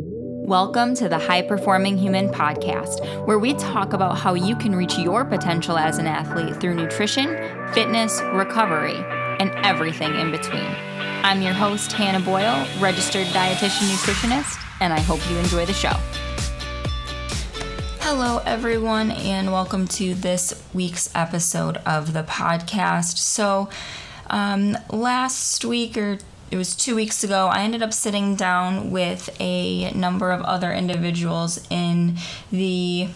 Welcome to the High Performing Human Podcast, where we talk about how you can reach your potential as an athlete through nutrition, fitness, recovery, and everything in between. I'm your host, Hannah Boyle, registered dietitian nutritionist, and I hope you enjoy the show. Hello, everyone, and welcome to this week's episode of the podcast. So, um, last week or it was two weeks ago, I ended up sitting down with a number of other individuals in the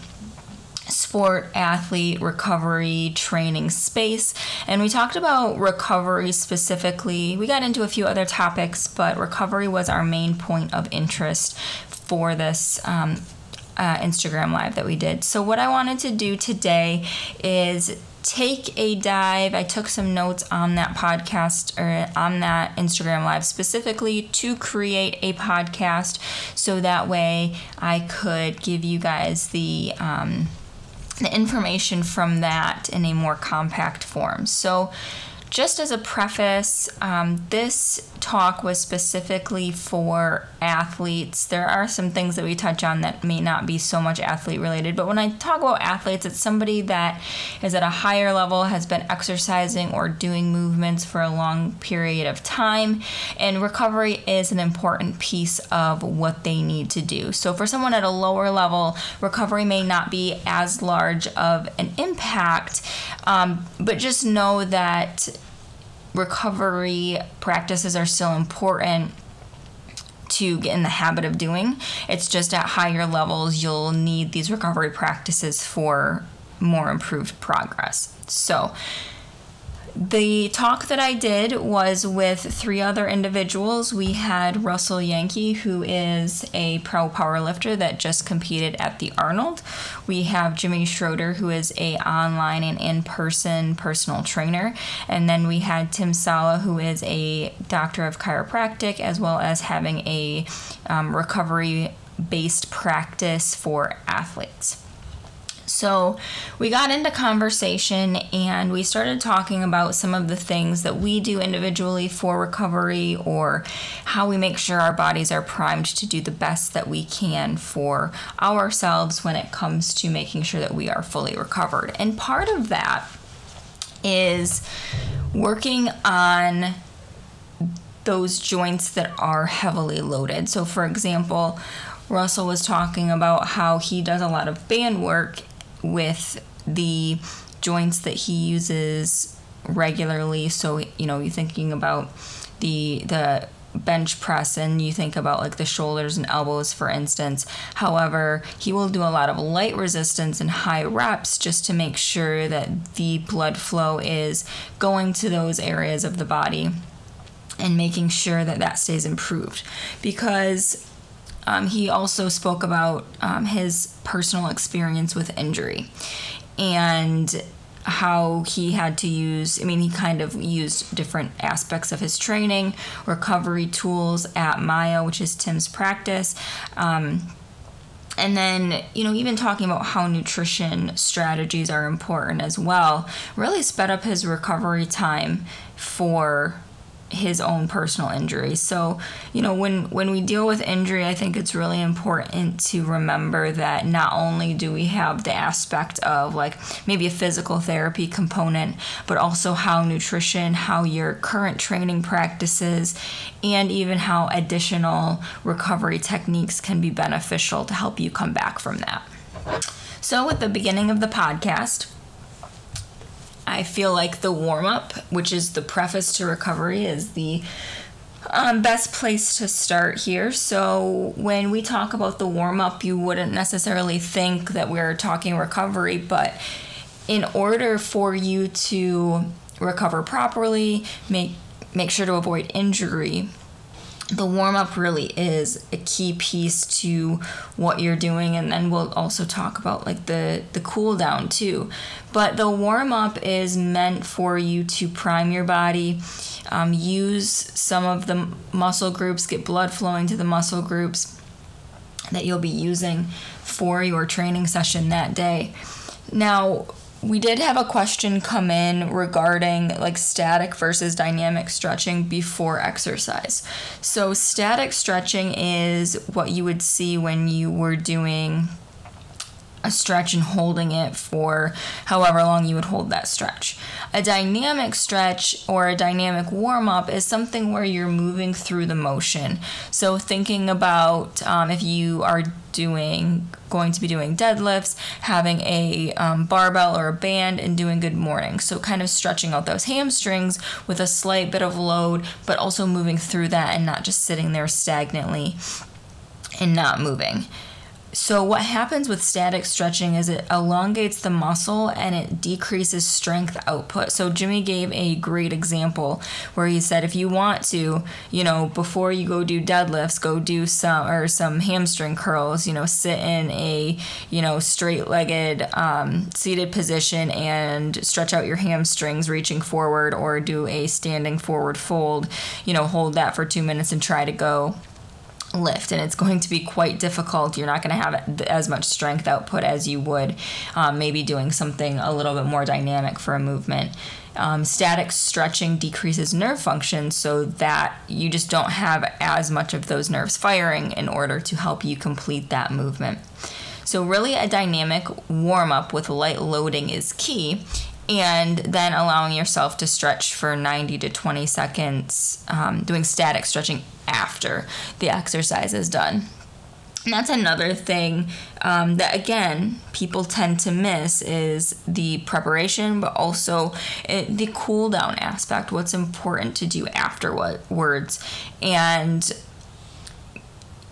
sport athlete recovery training space. And we talked about recovery specifically. We got into a few other topics but recovery was our main point of interest for this um, uh, instagram live that we did so what i wanted to do today is take a dive. I took some notes on that podcast or on that Instagram live specifically to create a podcast so that way I could give you guys the um, the information from that in a more compact form. So just as a preface, um, this talk was specifically for athletes. There are some things that we touch on that may not be so much athlete related, but when I talk about athletes, it's somebody that is at a higher level, has been exercising or doing movements for a long period of time, and recovery is an important piece of what they need to do. So for someone at a lower level, recovery may not be as large of an impact, um, but just know that recovery practices are still important to get in the habit of doing. It's just at higher levels, you'll need these recovery practices for more improved progress. So, the talk that I did was with three other individuals. We had Russell Yankee, who is a pro powerlifter that just competed at the Arnold. We have Jimmy Schroader, who is a online and in-person personal trainer, and then we had Tim Sala, who is a doctor of chiropractic, as well as having a um, recovery-based practice for athletes. So we got into conversation and we started talking about some of the things that we do individually for recovery or how we make sure our bodies are primed to do the best that we can for ourselves when it comes to making sure that we are fully recovered. And part of that is working on those joints that are heavily loaded. So, for example, Russell was talking about how he does a lot of band work with the joints that he uses regularly. So, you know, you're thinking about the the bench press and you think about like the shoulders and elbows for instance however he will do a lot of light resistance and high reps just to make sure that the blood flow is going to those areas of the body and making sure that that stays improved because um, he also spoke about um, his personal experience with injury and how he had to use i mean he kind of used different aspects of his training recovery tools at Myo which is tim's practice. Um, and then you know even talking about how nutrition strategies are important as well really sped up his recovery time for his own personal injury. So, you know, when when we deal with injury, I think it's really important to remember that not only do we have the aspect of like maybe a physical therapy component, but also how nutrition, how your current training practices, and even how additional recovery techniques can be beneficial to help you come back from that. So, at the beginning of the podcast, I feel like the warm up, which is the preface to recovery, is the um, best place to start here. So, when we talk about the warm up, you wouldn't necessarily think that we're talking recovery, but in order for you to recover properly, make make sure to avoid injury, the warm up really is a key piece to what you're doing and then we'll also talk about like the the cool down too. But the warm up is meant for you to prime your body um, use some of the muscle groups get blood flowing to the muscle groups that you'll be using for your training session that day. Now we did have a question come in regarding like static versus dynamic stretching before exercise. So, static stretching is what you would see when you were doing a stretch and holding it for however long you would hold that stretch. A dynamic stretch or a dynamic warm up is something where you're moving through the motion. So, thinking about um, if you are doing going to be doing deadlifts, having a um, barbell or a band, and doing good morning. So, kind of stretching out those hamstrings with a slight bit of load, but also moving through that and not just sitting there stagnantly and not moving. So, what happens with static stretching is it elongates the muscle and it decreases strength output. So, Jimmy gave a great example where he said if you want to, you know, before you go do deadlifts, go do some or some hamstring curls, you know, sit in a, you know, straight legged um, seated position and stretch out your hamstrings reaching forward or do a standing forward fold, you know, hold that for two minutes and try to go lift and it's going to be quite difficult. You're not going to have as much strength output as you would um, maybe doing something a little bit more dynamic for a movement. Um, static stretching decreases nerve function so that you just don't have as much of those nerves firing in order to help you complete that movement. So really a dynamic warm up with light loading is key and then allowing yourself to stretch for 90 to 20 seconds, um, doing static stretching after the exercise is done. And that's another thing um, that again people tend to miss is the preparation, but also it, the cool down aspect. What's important to do afterwards, and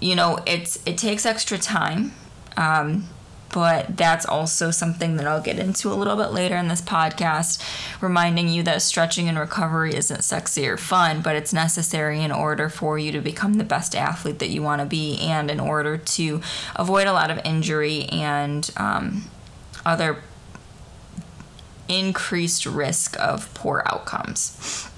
you know it's it takes extra time. Um, but that's also something that I'll get into a little bit later in this podcast, reminding you that stretching and recovery isn't sexy or fun, but it's necessary in order for you to become the best athlete that you want to be and in order to avoid a lot of injury and um, other increased risk of poor outcomes.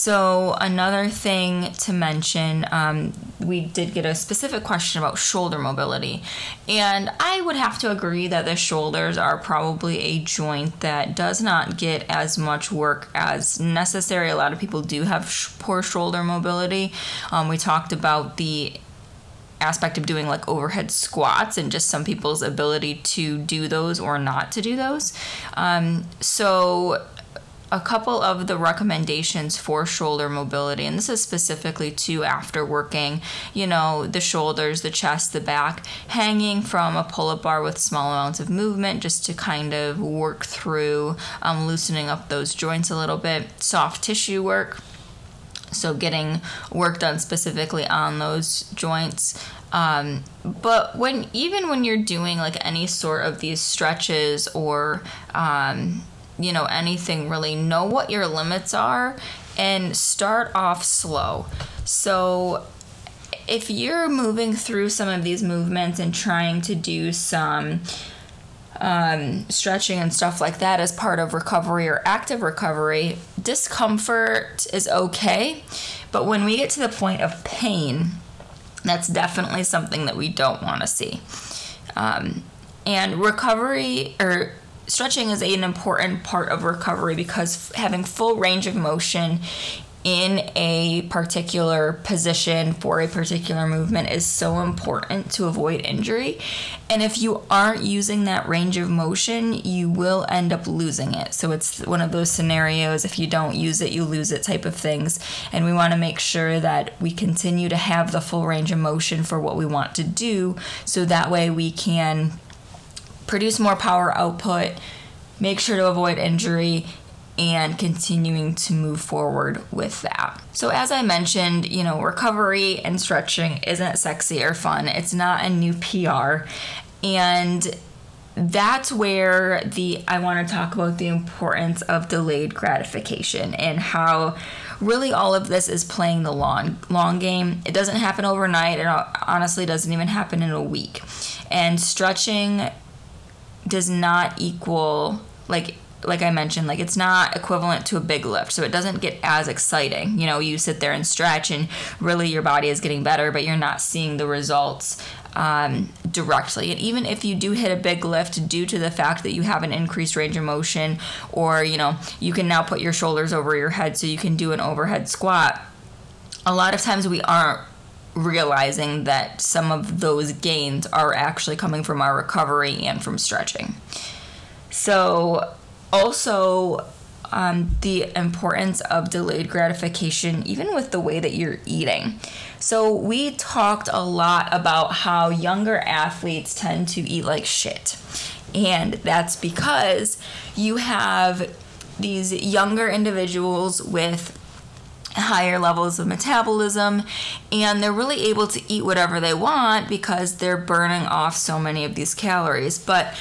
So, another thing to mention, um, we did get a specific question about shoulder mobility. And I would have to agree that the shoulders are probably a joint that does not get as much work as necessary. A lot of people do have sh- poor shoulder mobility. Um, we talked about the aspect of doing like overhead squats and just some people's ability to do those or not to do those. Um, so a couple of the recommendations for shoulder mobility, and this is specifically to after working, you know, the shoulders, the chest, the back, hanging from a pull up bar with small amounts of movement just to kind of work through um, loosening up those joints a little bit, soft tissue work. So, getting work done specifically on those joints. Um, but when even when you're doing like any sort of these stretches or um, you know anything really know what your limits are and start off slow so if you're moving through some of these movements and trying to do some um, stretching and stuff like that as part of recovery or active recovery, discomfort is okay. But when we get to the point of pain, that's definitely something that we don't want to see. Um, and recovery or stretching is an important part of recovery because having full range of motion in a particular position for a particular movement is so important to avoid injury. And if you aren't using that range of motion, you will end up losing it. So it's one of those scenarios if you don't use it, you lose it type of things. And we want to make sure that we continue to have the full range of motion for what we want to do so that way we can produce more power output, make sure to avoid injury, and continuing to move forward with that. So, as I mentioned, you know, recovery and stretching isn't sexy or fun, it's not a new PR. And that's where the I want to talk about the importance of delayed gratification and how really all of this is playing the long long game. It doesn't happen overnight. It honestly doesn't even happen in a week. And stretching does not equal like like I mentioned, like it's not equivalent to a big lift, so it doesn't get as exciting. You know, you sit there and stretch, and really your body is getting better, but you're not seeing the results um, directly. And even if you do hit a big lift due to the fact that you have an increased range of motion, or you know, you can now put your shoulders over your head so you can do an overhead squat, a lot of times we aren't realizing that some of those gains are actually coming from our recovery and from stretching. So, also, um, the importance of delayed gratification, even with the way that you're eating. So, we talked a lot about how younger athletes tend to eat like shit. And that's because you have these younger individuals with higher levels of metabolism and they're really able to eat whatever they want because they're burning off so many of these calories. But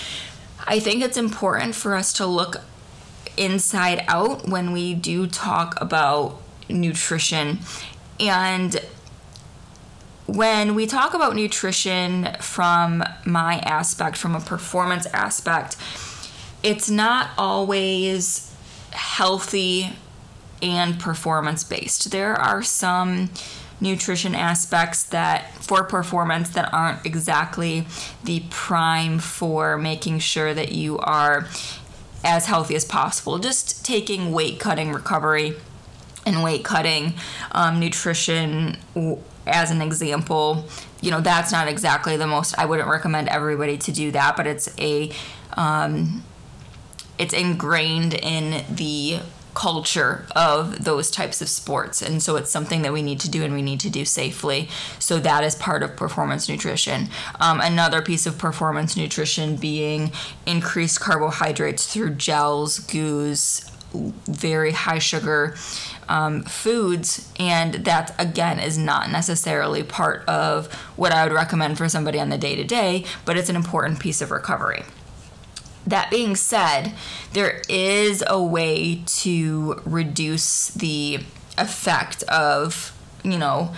I think it's important for us to look inside out when we do talk about nutrition. And when we talk about nutrition from my aspect, from a performance aspect, it's not always healthy and performance based. There are some nutrition aspects that for performance that aren't exactly the prime for making sure that you are as healthy as possible. Just taking weight cutting recovery and weight cutting um, nutrition as an example, you know, that's not exactly the most, I wouldn't recommend everybody to do that, but it's a, um, it's ingrained in the culture of those types of sports. And so it's something that we need to do and we need to do safely. So that is part of performance nutrition. Um, another piece of performance nutrition being increased carbohydrates through gels, goos, very high sugar um, foods, and that again is not necessarily part of what I would recommend for somebody on the day to day, but it's an important piece of recovery. That being said, there is a way to reduce the effect of, you know,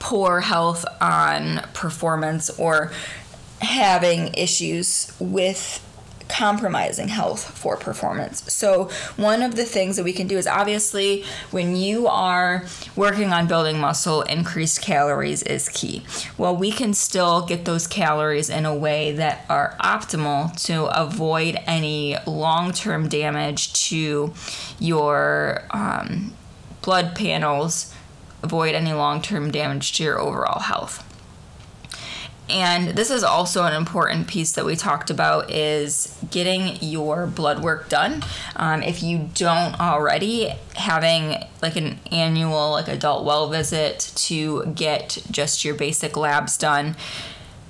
poor health on performance or having issues with compromising health for performance. So, one of the things that we can do is obviously when you are working on building muscle, increased calories is key. Well, we can still get those calories in a way that are optimal to avoid any long term damage to your um, blood panels, avoid any long term damage to your overall health and this is also an important piece that we talked about is getting your blood work done. Um, if you don't already having like an annual like adult well visit to get just your basic labs done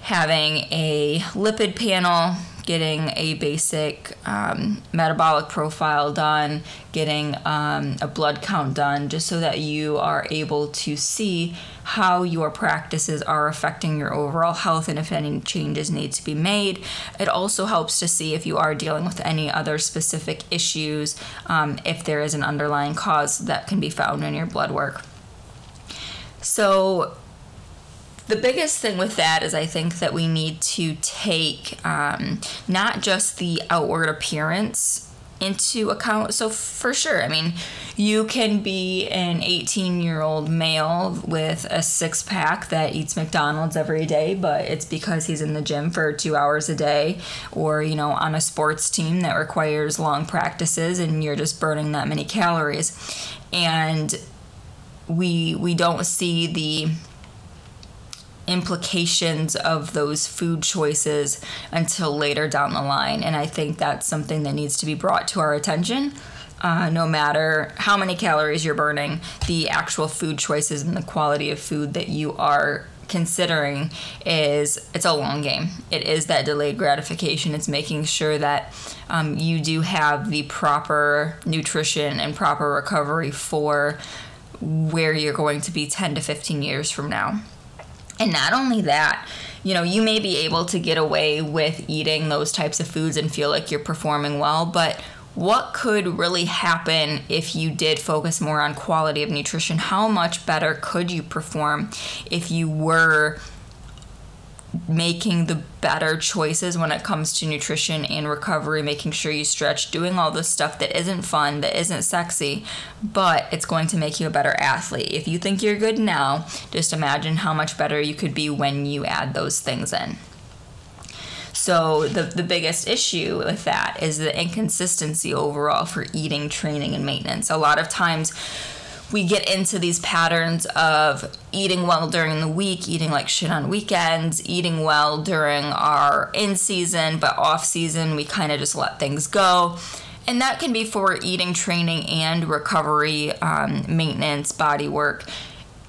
having a lipid panel getting a basic um, metabolic profile done, getting um, a blood count done, just so that you are able to see how your practices are affecting your overall health and if any changes need to be made. It also helps to see if you are dealing with any other specific issues, um, if there is an underlying cause that can be found in your blood work. So, the biggest thing with that is I think that we need to take um, not just the outward appearance into account. So, for sure, I mean, you can be an 18 year old male with a six pack that eats McDonald's every day, but it's because he's in the gym for two hours a day, or, you know, on a sports team that requires long practices and you're just burning that many calories. And we we don't see the implications of those food choices until later down the line. And I think that's something that needs to be brought to our attention. Uh, no matter how many calories you're burning, the actual food choices and the quality of food that you are considering is it's a long game. It is that delayed gratification. It's making sure that um, you do have the proper nutrition and proper recovery for where you're going to be 10 to 15 years from now. And not only that, you know, you may be able to get away with eating those types of foods and feel like you're performing well, but what could really happen if you did focus more on quality of nutrition? How much better could you perform if you were making the better choices when it comes to nutrition and recovery, making sure you stretch, doing all the stuff that isn't fun, that isn't sexy, but it's going to make you a better athlete. If you think you're good now, just imagine how much better you could be when you add those things in. So the the biggest issue with that is the inconsistency overall for eating, training, and maintenance. A lot of times we get into these patterns of eating well during the week, eating like shit on weekends, eating well during our in season, but off season we kind of just let things go. And that can be for eating, training, and recovery, um, maintenance, body work.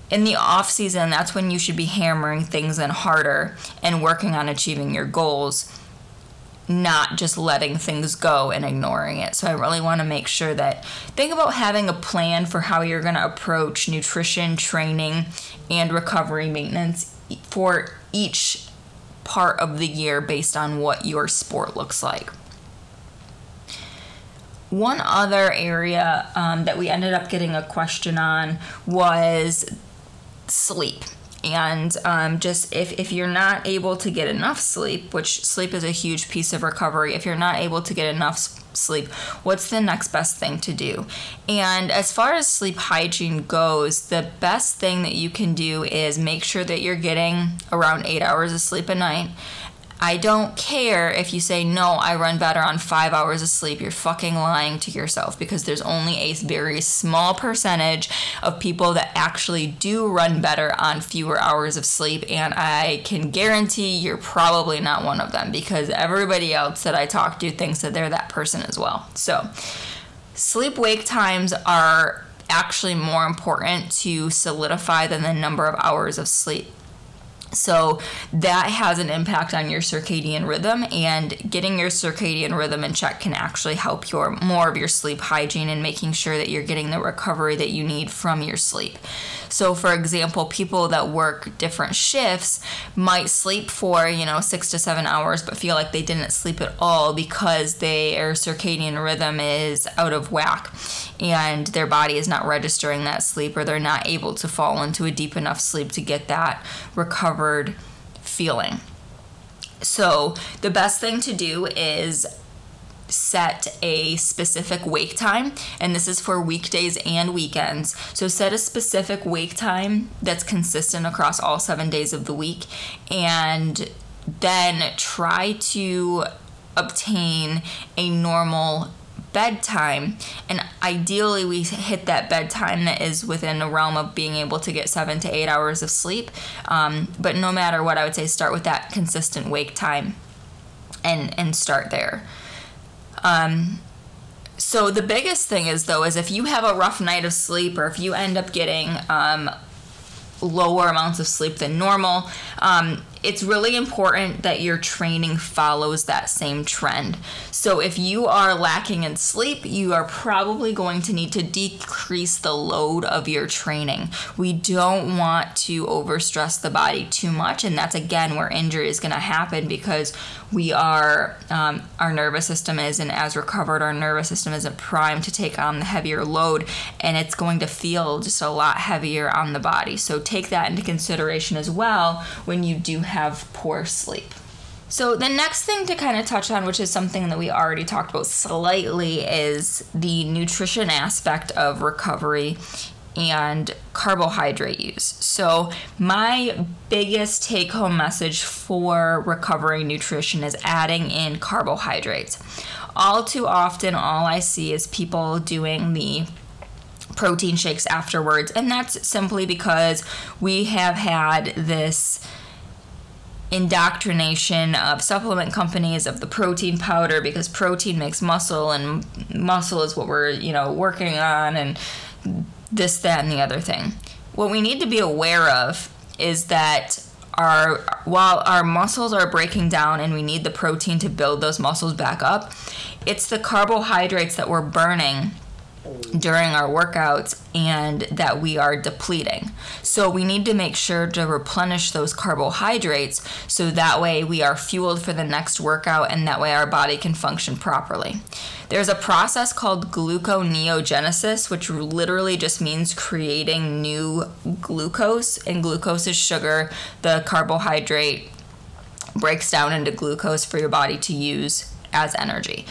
In the off season, that's when you should be hammering things in harder and working on achieving your goals not just letting things go and ignoring it. So I really want to make sure that think about having a plan for how you're going to approach nutrition, training, and recovery maintenance for each part of the year based on what your sport looks like. One other area um, that we ended up getting a question on was sleep and um, just if, if you're not able to get enough sleep which sleep is a huge piece of recovery if you're not able to get enough sleep what's the next best thing to do? And as far as sleep hygiene goes the best thing that you can do is make sure that you're getting around eight hours of sleep a night I don't care if you say, no, I run better on five hours of sleep. You're fucking lying to yourself because there's only a very small percentage of people that actually do run better on fewer hours of sleep. And I can guarantee you're probably not one of them because everybody else that I talk to thinks that they're that person as well. So, sleep wake times are actually more important to solidify than the number of hours of sleep so that has an impact on your circadian rhythm, and getting your circadian rhythm in check can actually help your more of your sleep hygiene and making sure that you're getting the recovery that you need from your sleep. So, for example, people that work different shifts might sleep for, you know, six to seven hours, but feel like they didn't sleep at all because their circadian rhythm is out of whack and their body is not registering that sleep or they're not able to fall into a deep enough sleep to get that recovered feeling. So, the best thing to do is set a specific wake time, and this is for weekdays and weekends. So, set a specific wake time that's consistent across all seven days of the week, and then try to obtain a normal bedtime. And ideally we hit that bedtime that is within the realm of being able to get seven to eight hours of sleep. Um, but no matter what i would say start with that consistent wake time and and start there um, so the biggest thing is though is if you have a rough night of sleep or if you end up getting um, lower amounts of sleep than normal um, it's really important that your training follows that same trend. So, if you are lacking in sleep, you are probably going to need to decrease the load of your training. We don't want to overstress the body too much, and that's again where injury is going to happen because we are, um, our nervous system isn't as recovered, our nervous system isn't primed to take on the heavier load, and it's going to feel just a lot heavier on the body. So, take that into consideration as well when you do have poor sleep. So, the next thing to kind of touch on, which is something that we already talked about slightly, is the nutrition aspect of recovery and carbohydrate use. So, my biggest take home message for recovering nutrition is adding in carbohydrates. All too often, all I see is people doing the protein shakes afterwards, and that's simply because we have had this indoctrination of supplement companies of the protein powder because protein makes muscle and muscle is what we're you know working on and this that and the other thing. What we need to be aware of is that our while our muscles are breaking down and we need the protein to build those muscles back up it's the carbohydrates that we're burning during our workouts and that we are depleting. So we need to make sure to replenish those carbohydrates so that way we are fueled for the next workout and that way our body can function properly. There's a process called gluconeogenesis, which literally just means creating new glucose, and glucose is sugar, the carbohydrate breaks down into glucose for your body to use as energy.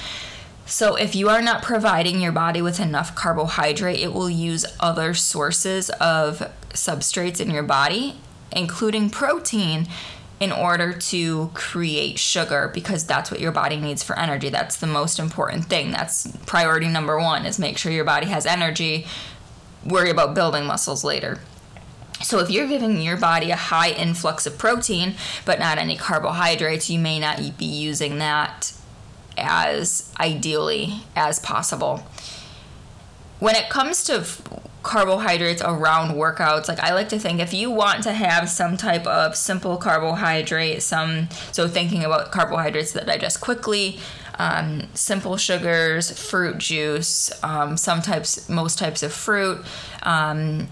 So, if you are not providing your body with enough carbohydrate, it will use other sources of substrates in your body, including protein, in order to create sugar because that's what your body needs for energy. That's the most important thing. That's priority number one is make sure your body has energy. Worry about building muscles later. So, if you're giving your body a high influx of protein but not any carbohydrates, you may not be using that as ideally as possible. When it comes to carbohydrates around workouts, like I like to think if you want to have some type of simple carbohydrate, some so thinking about carbohydrates that digest quickly, um, simple sugars, fruit juice, um, some types, most types of fruit. Um,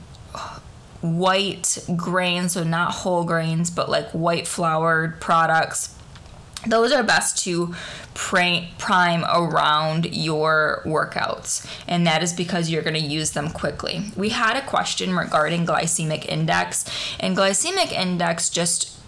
white grains, so not whole grains, but like white floured products, those are best to prime around your workouts, and that is because you're going to use them quickly. We had a question regarding glycemic index, and glycemic index just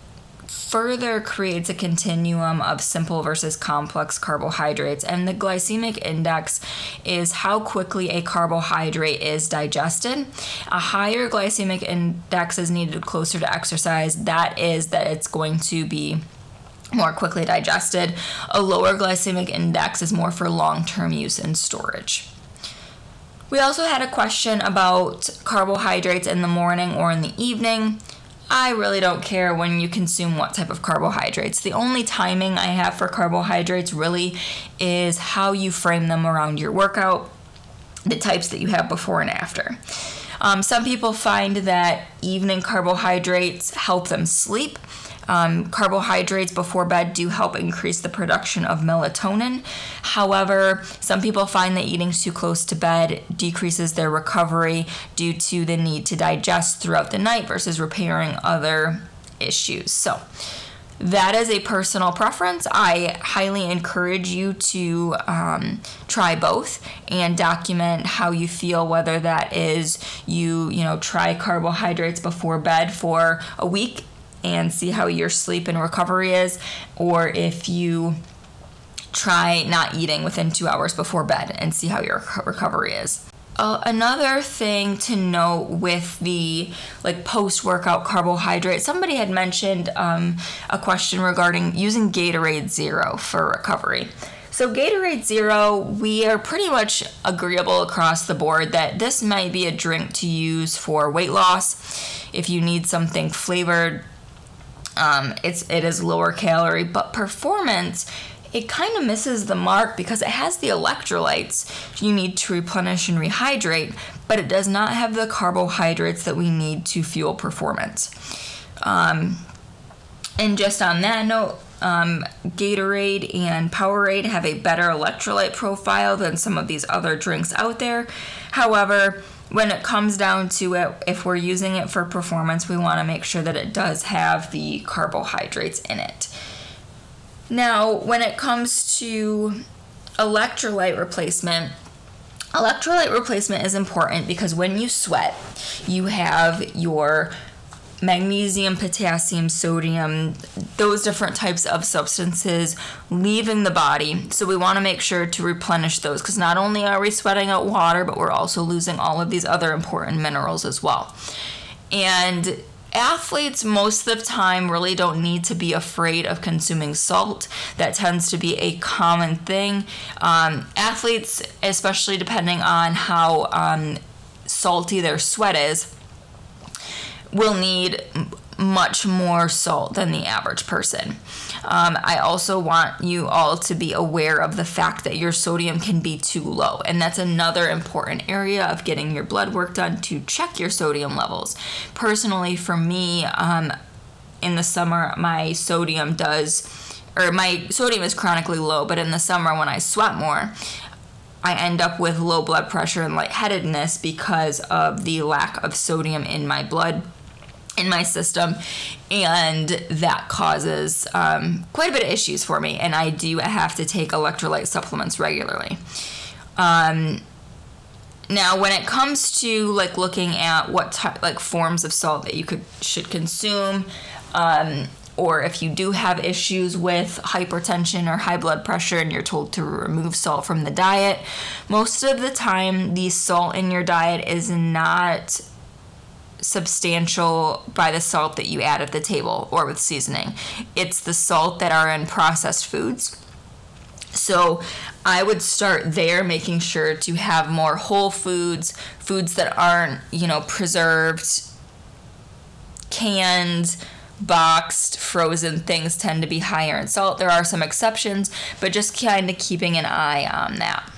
further creates a continuum of simple versus complex carbohydrates. And the glycemic index is how quickly a carbohydrate is digested. A higher glycemic index is needed closer to exercise. That is, that it's going to be more quickly digested. A lower glycemic index is more for long term use and storage. We also had a question about carbohydrates in the morning or in the evening. I really don't care when you consume what type of carbohydrates. The only timing I have for carbohydrates really is how you frame them around your workout, the types that you have before and after. Um, some people find that evening carbohydrates help them sleep. Um, carbohydrates before bed do help increase the production of melatonin. However, some people find that eating too close to bed decreases their recovery due to the need to digest throughout the night versus repairing other issues. So, that is a personal preference. I highly encourage you to um, try both and document how you feel. Whether that is you, you know, try carbohydrates before bed for a week and see how your sleep and recovery is, or if you try not eating within two hours before bed and see how your recovery is. Uh, another thing to note with the like post workout carbohydrate, somebody had mentioned um, a question regarding using Gatorade Zero for recovery. So, Gatorade Zero, we are pretty much agreeable across the board that this might be a drink to use for weight loss. If you need something flavored um, it's it is lower calorie, but performance it kind of misses the mark because it has the electrolytes you need to replenish and rehydrate, but it does not have the carbohydrates that we need to fuel performance. Um, and just on that note, um, Gatorade and Powerade have a better electrolyte profile than some of these other drinks out there. However, when it comes down to it, if we're using it for performance, we want to make sure that it does have the carbohydrates in it. Now, when it comes to electrolyte replacement, electrolyte replacement is important because when you sweat, you have your magnesium, potassium, sodium, those different types of substances leaving the body. So we want to make sure to replenish those because not only are we sweating out water, but we're also losing all of these other important minerals as well. And athletes most of the time really don't need to be afraid of consuming salt. That tends to be a common thing. Um, athletes, especially depending on how um, salty their sweat is, will need much more salt than the average person. Um, I also want you all to be aware of the fact that your sodium can be too low, and that's another important area of getting your blood work done to check your sodium levels. Personally, for me, um, in the summer, my sodium does, or my sodium is chronically low, but in the summer when I sweat more, I end up with low blood pressure and lightheadedness because of the lack of sodium in my blood in my system and that causes um, quite a bit of issues for me and i do have to take electrolyte supplements regularly. Um, now when it comes to like looking at what type like forms of salt that you could should consume um, or if you do have issues with hypertension or high blood pressure and you're told to remove salt from the diet, most of the time the salt in your diet is not substantial by the salt that you add at the table or with seasoning. It's the salt that are in processed foods. So I would start there, making sure to have more whole foods, foods that aren't, you know, preserved, canned, boxed, frozen things tend to be higher in salt. There are some exceptions, but just kind of keeping an eye on that.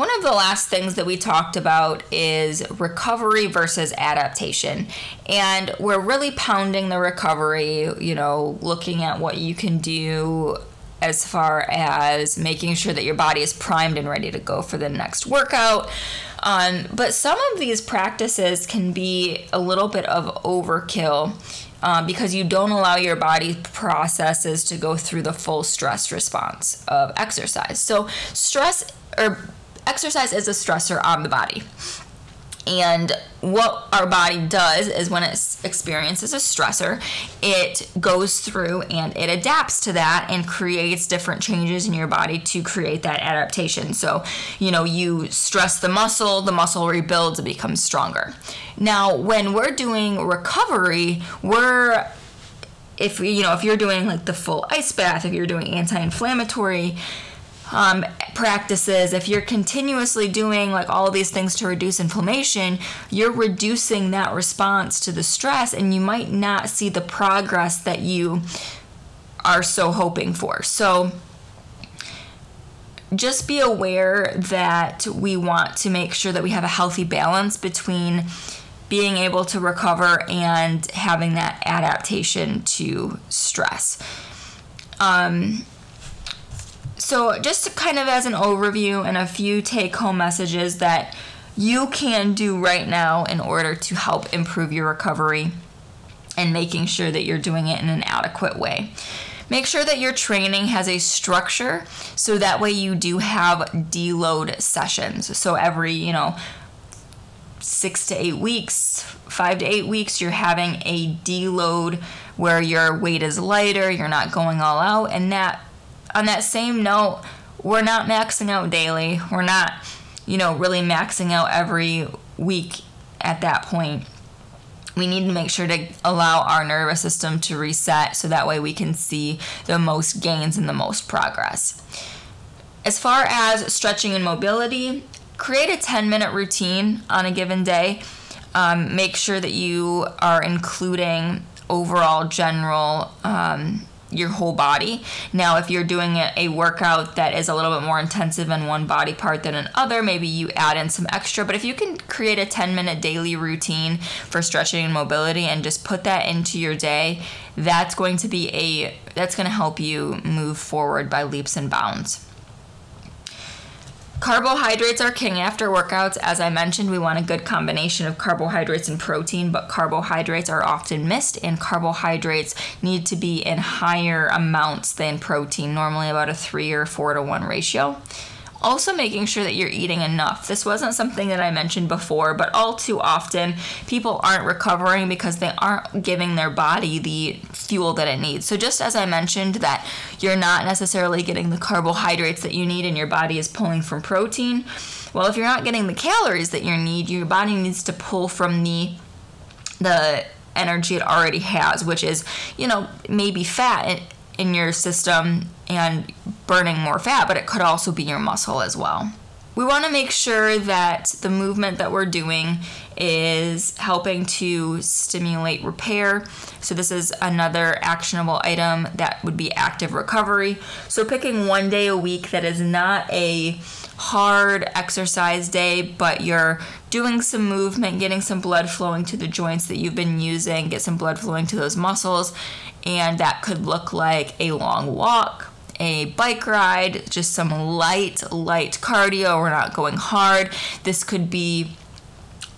One of the last things that we talked about is recovery versus adaptation. And we're really pounding the recovery, you know, looking at what you can do as far as making sure that your body is primed and ready to go for the next workout. Um, but some of these practices can be a little bit of overkill um, because you don't allow your body processes to go through the full stress response of exercise. So, stress or exercise is a stressor on the body. And what our body does is when it experiences a stressor, it goes through and it adapts to that and creates different changes in your body to create that adaptation. So, you know, you stress the muscle, the muscle rebuilds, it becomes stronger. Now, when we're doing recovery, we're if you know if you're doing like the full ice bath, if you're doing anti-inflammatory um, practices, if you're continuously doing like all these things to reduce inflammation, you're reducing that response to the stress and you might not see the progress that you are so hoping for. So, just be aware that we want to make sure that we have a healthy balance between being able to recover and having that adaptation to stress. Um, so, just to kind of as an overview and a few take home messages that you can do right now in order to help improve your recovery and making sure that you're doing it in an adequate way. Make sure that your training has a structure so that way you do have deload sessions. So every, you know, six to eight weeks, five to eight weeks, you're having a deload where your weight is lighter, you're not going all out, and that on that same note, we're not maxing out daily. We're not, you know, really maxing out every week at that point. We need to make sure to allow our nervous system to reset so that way we can see the most gains and the most progress. As far as stretching and mobility, create a 10 minute routine on a given day. Um, make sure that you are including overall general um, your whole body. Now, if you're doing a, workout that is a little bit more intensive in one body part than another, maybe you add in some extra. But if you can create a 10 minute daily routine for stretching and mobility and just put that into your day, that's going to be a that's going to help you move forward by leaps and bounds. Carbohydrates are king after workouts. As I mentioned, we want a good combination of carbohydrates and protein, but carbohydrates are often missed, and carbohydrates need to be in higher amounts than protein, normally about a three or four to one ratio. Also, making sure that you're eating enough. This wasn't something that I mentioned before, but all too often people aren't recovering because they aren't giving their body the fuel that it needs. So, just as I mentioned, that you're not necessarily getting the carbohydrates that you need and your body is pulling from protein. Well, if you're not getting the calories that you need, your body needs to pull from the the energy it already has, which is, you know, maybe fat in your system and burning more fat, but it could also be your muscle as well. We want to make sure that the movement that we're doing is helping to stimulate repair. So, this is another actionable item that would be active recovery. So, picking one day a week that is not a hard exercise day, but you're doing some movement, getting some blood flowing to the joints that you've been using, get some blood flowing to those muscles, and that could look like a long walk, a bike ride, just some light, light cardio. We're not going hard. This could be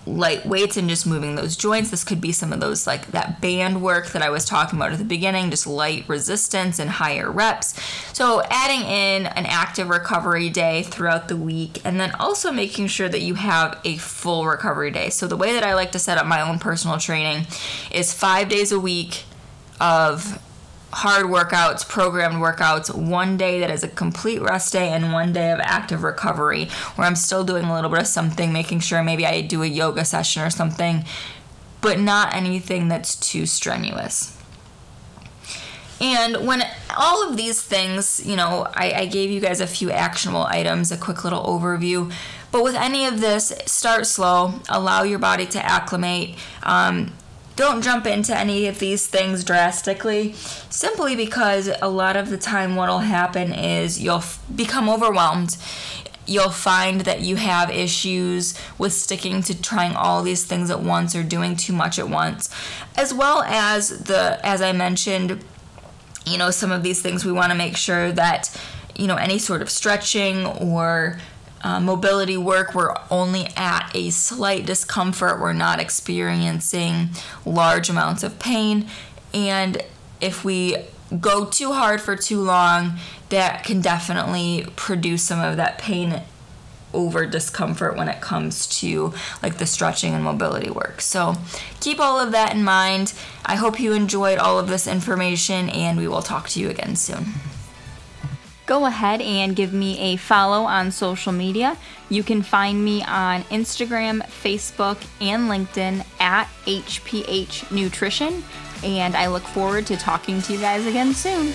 light weights and just moving those joints. This could be some of those like that band work that I was talking about at the beginning, just light resistance and higher reps. So adding in an active recovery day throughout the week and then also making sure that you have a full recovery day. So the way that I like to set up my own personal training is 5 days a week of hard workouts, programmed workouts, one day that is a complete rest day, and one day of active recovery where I'm still doing a little bit of something, making sure maybe I do a yoga session or something, but not anything that's too strenuous. And when all of these things, you know, I, I, gave you guys a few actionable items, a quick little overview. But with any of this, start slow, allow your body to acclimate. Um, don't jump into any of these things drastically simply because a lot of the time what'll happen is you'll f- become overwhelmed. You'll find that you have issues with sticking to trying all these things at once or doing too much at once. As well as the as i mentioned you know some of these things we want to make sure that you know any sort of stretching or uh, mobility work, we're only at a slight discomfort. We're not experiencing large amounts of pain. And if we go too hard for too long, that can definitely produce some of that pain over discomfort when it comes to like the stretching and mobility work. So keep all of that in mind. I hope you enjoyed all of this information and we will talk to you again soon go ahead and give me a follow on social media. You can find me on Instagram, Facebook, and LinkedIn at HPH Nutrition. And I look forward to talking to you guys again soon.